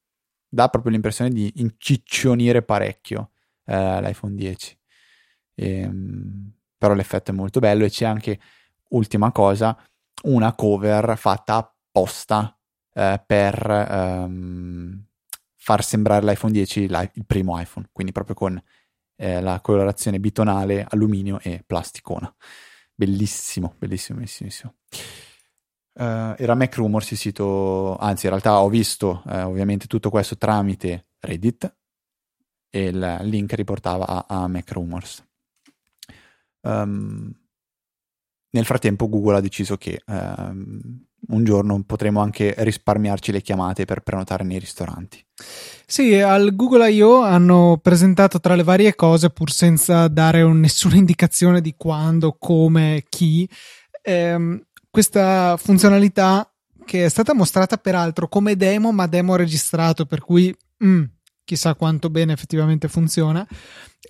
dà proprio l'impressione di inciccionire parecchio eh, l'iPhone 10. E, um, però l'effetto è molto bello e c'è anche, ultima cosa, una cover fatta apposta eh, per um, far sembrare l'iPhone 10 il primo iPhone, quindi proprio con eh, la colorazione bitonale alluminio e plasticona. Bellissimo, bellissimo, bellissimo. Uh, era Mac Rumors il sito, anzi in realtà ho visto uh, ovviamente tutto questo tramite Reddit e il link riportava a, a Mac Rumors. Um, nel frattempo Google ha deciso che um, un giorno potremo anche risparmiarci le chiamate per prenotare nei ristoranti. Sì, al Google I.O. hanno presentato tra le varie cose, pur senza dare un, nessuna (laughs) indicazione di quando, come, chi, ehm, questa funzionalità che è stata mostrata peraltro come demo, ma demo registrato, per cui mm, chissà quanto bene effettivamente funziona,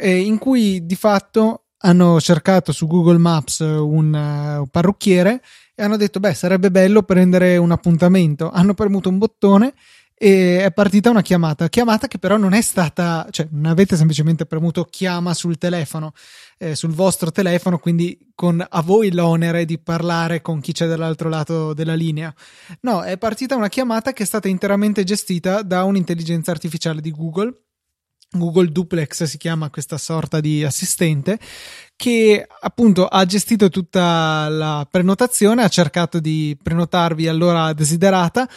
in cui di fatto hanno cercato su Google Maps un, uh, un parrucchiere e hanno detto beh sarebbe bello prendere un appuntamento hanno premuto un bottone e è partita una chiamata, chiamata che però non è stata, cioè non avete semplicemente premuto chiama sul telefono, eh, sul vostro telefono, quindi con a voi l'onere di parlare con chi c'è dall'altro lato della linea. No, è partita una chiamata che è stata interamente gestita da un'intelligenza artificiale di Google. Google Duplex si chiama questa sorta di assistente che appunto ha gestito tutta la prenotazione, ha cercato di prenotarvi all'ora desiderata,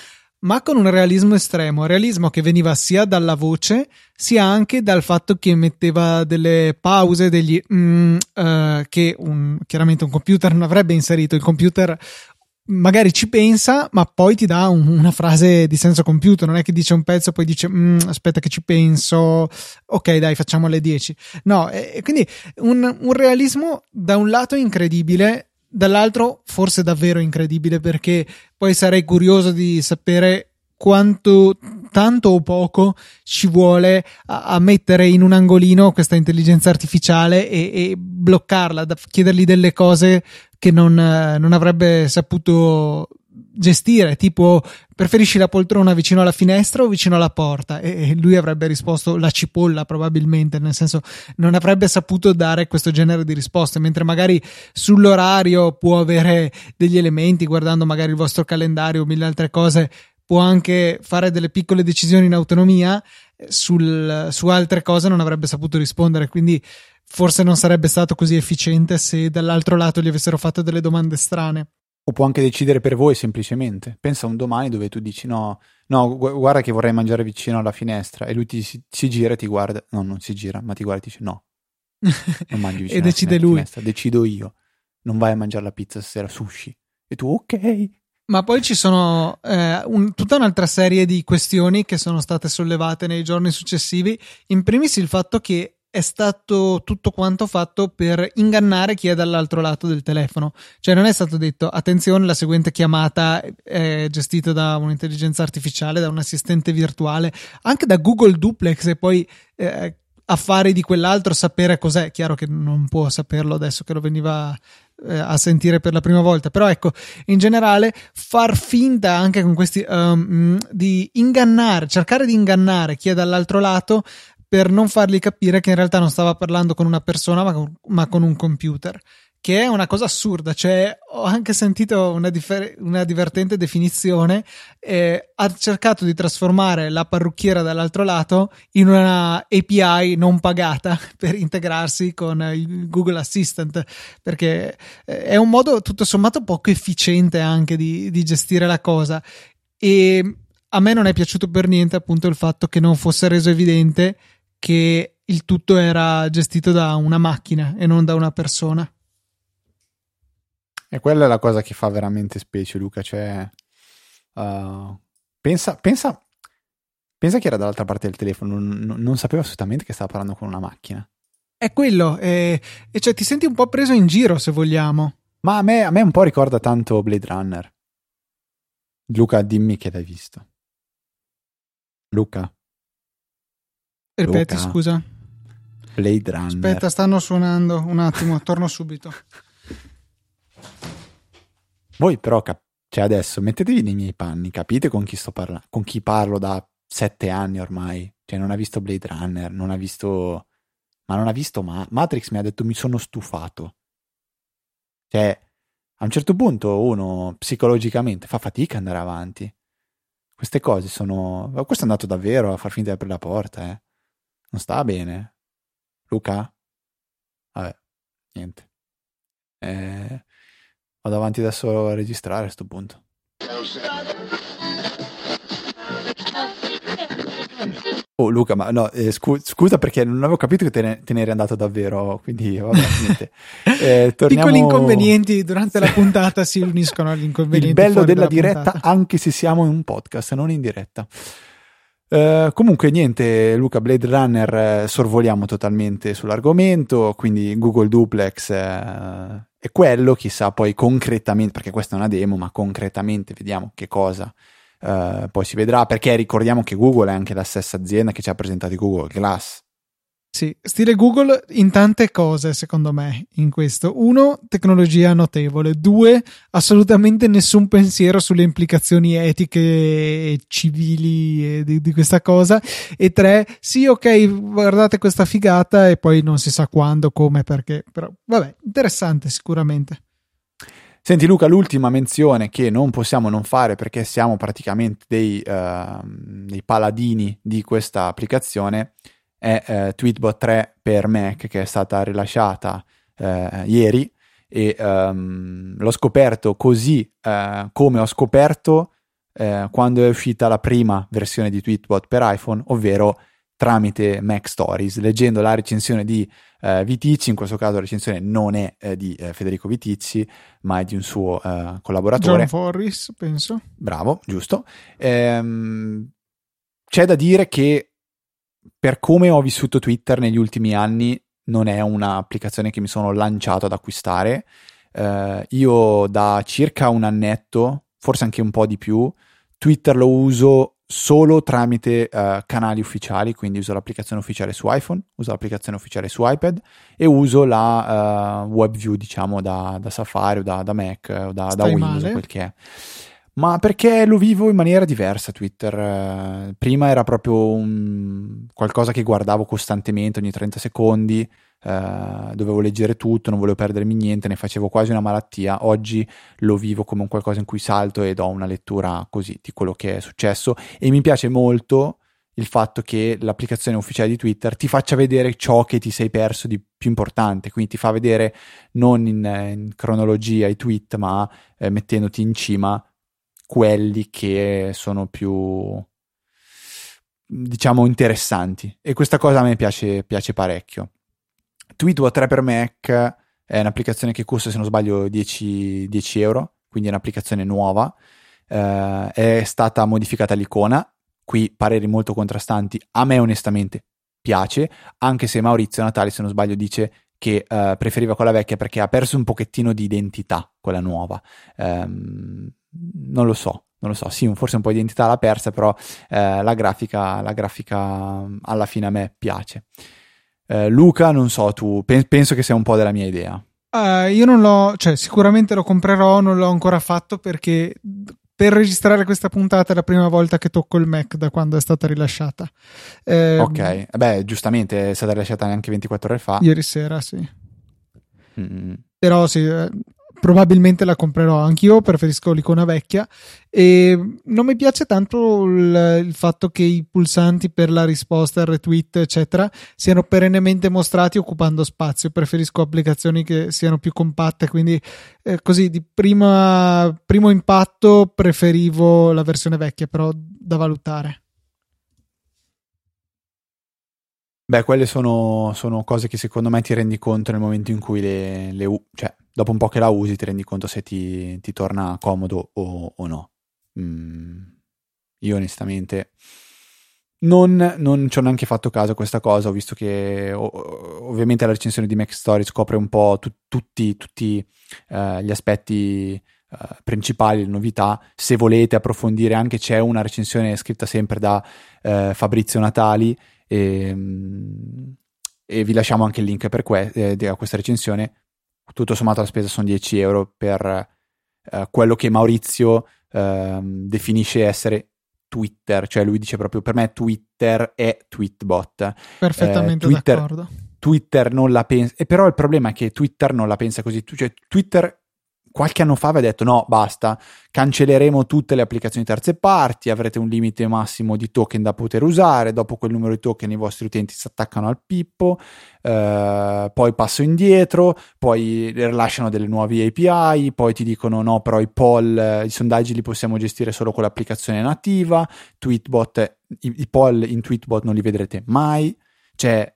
ma con un realismo estremo, realismo che veniva sia dalla voce sia anche dal fatto che metteva delle pause, degli mm, uh, che un, chiaramente un computer non avrebbe inserito. Il computer magari ci pensa, ma poi ti dà un, una frase di senso compiuto. Non è che dice un pezzo, poi dice mm, aspetta che ci penso, ok, dai, facciamo alle 10. No, e, quindi un, un realismo da un lato incredibile dall'altro forse davvero incredibile perché poi sarei curioso di sapere quanto tanto o poco ci vuole a, a mettere in un angolino questa intelligenza artificiale e, e bloccarla, da chiedergli delle cose che non, non avrebbe saputo gestire, tipo preferisci la poltrona vicino alla finestra o vicino alla porta? E lui avrebbe risposto la cipolla probabilmente, nel senso non avrebbe saputo dare questo genere di risposte, mentre magari sull'orario può avere degli elementi, guardando magari il vostro calendario o mille altre cose, può anche fare delle piccole decisioni in autonomia, sul, su altre cose non avrebbe saputo rispondere, quindi forse non sarebbe stato così efficiente se dall'altro lato gli avessero fatto delle domande strane. O può anche decidere per voi semplicemente. Pensa a un domani dove tu dici no, no, guarda che vorrei mangiare vicino alla finestra e lui ti si, si gira e ti guarda, no, non si gira, ma ti guarda e ti dice no. Non mangi (laughs) vicino e decide lui. Finestra. Decido io. Non vai a mangiare la pizza stasera, sushi. E tu ok. Ma poi ci sono eh, un, tutta un'altra serie di questioni che sono state sollevate nei giorni successivi. In primis il fatto che è stato tutto quanto fatto per ingannare chi è dall'altro lato del telefono. Cioè, non è stato detto attenzione, la seguente chiamata è gestita da un'intelligenza artificiale, da un assistente virtuale, anche da Google Duplex e poi eh, affari di quell'altro sapere cos'è. Chiaro che non può saperlo adesso che lo veniva eh, a sentire per la prima volta, però ecco, in generale, far finta anche con questi um, di ingannare, cercare di ingannare chi è dall'altro lato per non fargli capire che in realtà non stava parlando con una persona ma con, ma con un computer che è una cosa assurda, cioè ho anche sentito una, differ- una divertente definizione, eh, ha cercato di trasformare la parrucchiera dall'altro lato in una API non pagata (laughs) per integrarsi con il Google Assistant, perché eh, è un modo tutto sommato poco efficiente anche di, di gestire la cosa e a me non è piaciuto per niente appunto il fatto che non fosse reso evidente che il tutto era gestito da una macchina e non da una persona. E quella è la cosa che fa veramente specie, Luca. Cioè, uh, pensa, pensa, pensa che era dall'altra parte del telefono, non, non, sapeva assolutamente che stava parlando con una macchina. È quello, e, cioè ti senti un po' preso in giro se vogliamo. Ma a me, a me un po' ricorda tanto Blade Runner. Luca, dimmi che l'hai visto. Luca. Ripeti, Luca. scusa. Blade Runner. Aspetta, stanno suonando. Un attimo, torno subito. (laughs) Voi però, cap- cioè adesso, mettetevi nei miei panni, capite con chi sto parlando? Con chi parlo da sette anni ormai. Cioè, non ha visto Blade Runner, non ha visto... Ma non ha visto Ma- Matrix, mi ha detto mi sono stufato. Cioè, a un certo punto uno psicologicamente fa fatica ad andare avanti. Queste cose sono... Questo è andato davvero a far finta di aprire la porta, eh. Non sta bene. Luca? Vabbè, niente. Eh, vado avanti adesso a registrare a questo punto. Oh Luca, ma no, eh, scu- scusa perché non avevo capito che te ne, te ne eri andato davvero, quindi vabbè, (laughs) niente. Eh, torniamo... Piccoli inconvenienti durante la puntata si uniscono agli inconvenienti. Il bello della diretta, puntata. anche se siamo in un podcast, non in diretta. Uh, comunque niente, Luca Blade Runner uh, sorvoliamo totalmente sull'argomento, quindi Google Duplex uh, è quello, chissà poi concretamente, perché questa è una demo, ma concretamente vediamo che cosa poi si vedrà, perché ricordiamo che Google è anche la stessa azienda che ci ha presentato Google Glass. Sì, stile Google in tante cose, secondo me, in questo. Uno, tecnologia notevole. Due, assolutamente nessun pensiero sulle implicazioni etiche e civili di, di, questa cosa. E tre, sì, ok, guardate questa figata e poi non si sa quando, come, perché. Però, vabbè, interessante sicuramente. Senti Luca, l'ultima menzione che non possiamo non fare perché siamo praticamente dei, uh, dei paladini di questa applicazione è eh, Tweetbot 3 per Mac che è stata rilasciata eh, ieri e um, l'ho scoperto così eh, come ho scoperto eh, quando è uscita la prima versione di Tweetbot per iPhone, ovvero tramite Mac Stories, leggendo la recensione di uh, Viticci, in questo caso la recensione non è uh, di Federico Viticci, ma è di un suo collaboratore. John Forris, penso. Bravo, giusto. Ehm, c'è da dire che per come ho vissuto Twitter negli ultimi anni, non è un'applicazione che mi sono lanciato ad acquistare. Uh, io da circa un annetto, forse anche un po' di più, Twitter lo uso solo tramite uh, canali ufficiali, quindi uso l'applicazione ufficiale su iPhone, uso l'applicazione ufficiale su iPad e uso la uh, WebView, diciamo, da, da, Safari o da, da Mac o da, da Windows, male. quel che è ma perché lo vivo in maniera diversa Twitter. prima era proprio un... qualcosa che guardavo costantemente ogni 30 secondi, eh, dovevo leggere tutto, non volevo perdermi niente, ne facevo quasi una malattia. Oggi lo vivo come un qualcosa in cui salto e do una lettura così di quello che è successo e mi piace molto il fatto che l'applicazione ufficiale di Twitter ti faccia vedere ciò che ti sei perso di più importante, quindi ti fa vedere non in, in cronologia i tweet, ma eh, mettendoti in cima quelli che sono più diciamo interessanti. E questa cosa a me piace, piace parecchio. Tweetbot 3 per Mac è un'applicazione che costa se non sbaglio 10, 10 euro quindi è un'applicazione nuova. Eh, è stata modificata l'icona. Qui pareri molto contrastanti. A me onestamente piace anche se Maurizio Natale se non sbaglio dice che uh, preferiva quella vecchia perché ha perso un pochettino di identità quella nuova. Um, non lo so, non lo so, sì, forse un po' di identità l'ha persa, però eh, la, grafica, la grafica alla fine a me piace. Eh, Luca, non so, tu pe- penso che sia un po' della mia idea. Uh, io non l'ho, cioè sicuramente lo comprerò, non l'ho ancora fatto perché per registrare questa puntata è la prima volta che tocco il Mac da quando è stata rilasciata. Eh, ok, beh, giustamente è stata rilasciata neanche 24 ore fa. Ieri sera, sì. Mm. Però sì, eh, probabilmente la comprerò anch'io, preferisco l'icona vecchia e non mi piace tanto il, il, fatto che i pulsanti per la risposta, il retweet, eccetera, siano perennemente mostrati occupando spazio. Preferisco applicazioni che siano più compatte, quindi eh, così di prima, primo impatto preferivo la versione vecchia, però da valutare. Beh, quelle sono, sono, cose che secondo me ti rendi conto nel momento in cui le, le cioè, dopo un po' che la usi ti rendi conto se ti, ti torna comodo o, o no. Mm, io onestamente non, non, ci ho neanche fatto caso a questa cosa, ho visto che ovviamente la recensione di Mac Story scopre un po' tu, tutti, tutti uh, gli aspetti uh, principali, le novità. Se volete approfondire anche c'è una recensione scritta sempre da uh, Fabrizio Natali e, ehm, e, vi lasciamo anche il link per que- eh, a questa recensione tutto sommato la spesa sono 10 euro per uh, quello che Maurizio uh, definisce essere Twitter, cioè lui dice proprio per me Twitter è Tweetbot. Perfettamente eh, Twitter, d'accordo. Twitter non la pensa, e però il problema è che Twitter non la pensa così, cioè Twitter qualche anno fa aveva detto no, basta, cancelleremo tutte le applicazioni terze parti, avrete un limite massimo di token da poter usare, dopo quel numero di token i vostri utenti si attaccano al pippo, eh, poi passo indietro, poi rilasciano delle nuove API, poi ti dicono no, però i poll, i sondaggi li possiamo gestire solo con l'applicazione nativa, Tweetbot, i, i poll in Tweetbot non li vedrete mai, cioè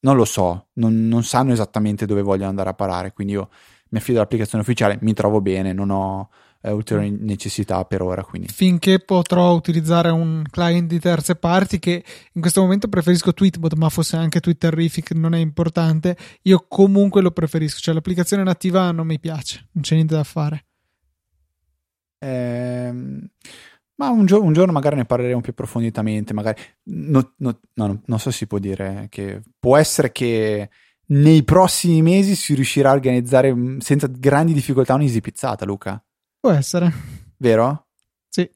non lo so, non, non sanno esattamente dove vogliono andare a parare, quindi io mi affido all'applicazione ufficiale, mi trovo bene, non ho eh, ulteriori mm. necessità per ora. Quindi. Finché potrò utilizzare un client di terze parti, che in questo momento preferisco Tweetbot, ma fosse anche Twitterific, non è importante. Io comunque lo preferisco. Cioè, l'applicazione nativa non mi piace, non c'è niente da fare. Ehm. Ma un, gio- un, giorno magari ne parleremo più approfonditamente. Magari no, no, no, non so se si può dire che può essere che nei prossimi mesi si riuscirà a organizzare mm, senza grandi difficoltà un'easy pizzata, Luca. Può essere. Vero? Sì.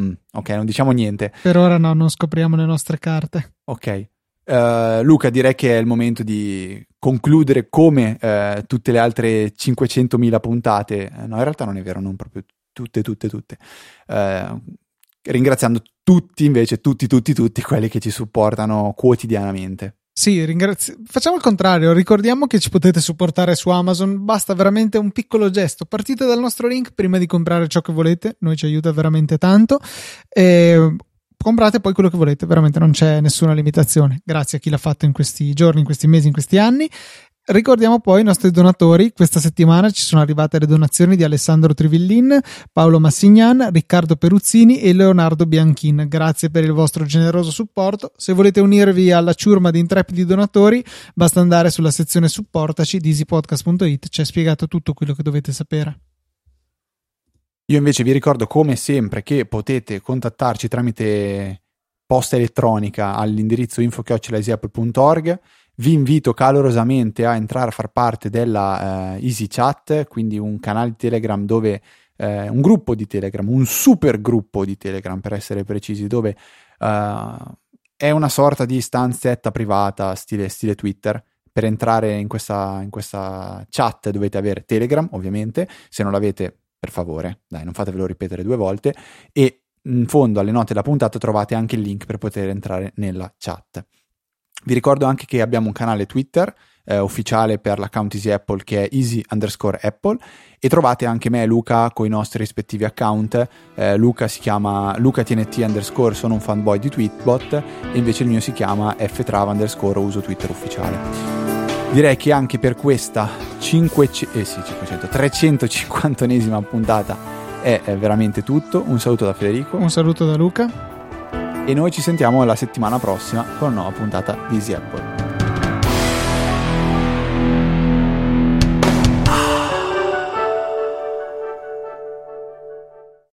Mm, ok, non diciamo niente. Per ora no, non scopriamo le nostre carte. Ok. Uh, Luca, direi che è il momento di concludere come uh, tutte le altre 500.000 puntate. Uh, no, in realtà non è vero, non proprio tutte, tutte, tutte. ringraziando tutti, invece, tutti, tutti, tutti quelli che ci supportano quotidianamente. Sì, ringrazi- facciamo il contrario, ricordiamo che ci potete supportare su Amazon, basta veramente un piccolo gesto, partite dal nostro link prima di comprare ciò che volete, noi ci aiuta veramente tanto e comprate poi quello che volete, veramente non c'è nessuna limitazione. Grazie a chi l'ha fatto in questi giorni, in questi mesi, in questi anni Ricordiamo poi i nostri donatori. Questa settimana ci sono arrivate le donazioni di Alessandro Trivillin, Paolo Massignan, Riccardo Peruzzini e Leonardo Bianchin. Grazie per il vostro generoso supporto. Se volete unirvi alla ciurma di intrepidi donatori, basta andare sulla sezione supportaci di easypodcast.it. C'è spiegato tutto quello che dovete sapere. Io invece vi ricordo come sempre che contattarci tramite posta elettronica all'indirizzo info.easyapple.org vi invito calorosamente a entrare a far parte della uh, Easy Chat, quindi un canale di Telegram dove uh, un gruppo di Telegram, un super gruppo di Telegram per essere precisi, dove uh, è una sorta di stanzetta privata stile, stile Twitter. Per entrare in questa, in questa chat dovete avere Telegram, ovviamente. Se non l'avete, per favore, dai, non fatevelo ripetere due volte. E in fondo alle note della puntata trovate anche il link per poter entrare nella chat. Vi ricordo anche che abbiamo un canale Twitter eh, ufficiale per l'account Easy Apple che è easy underscore Apple e trovate anche me e Luca con i nostri rispettivi account. Eh, Luca si chiama lucatnt underscore sono un fanboy di Tweetbot e invece il mio si chiama ftrava underscore uso Twitter ufficiale. Direi che anche per questa 5, eh sì, 500, 350esima puntata è veramente tutto. Un saluto da Federico. Un saluto da Luca e noi ci sentiamo la settimana prossima con una nuova puntata di Easy Apple.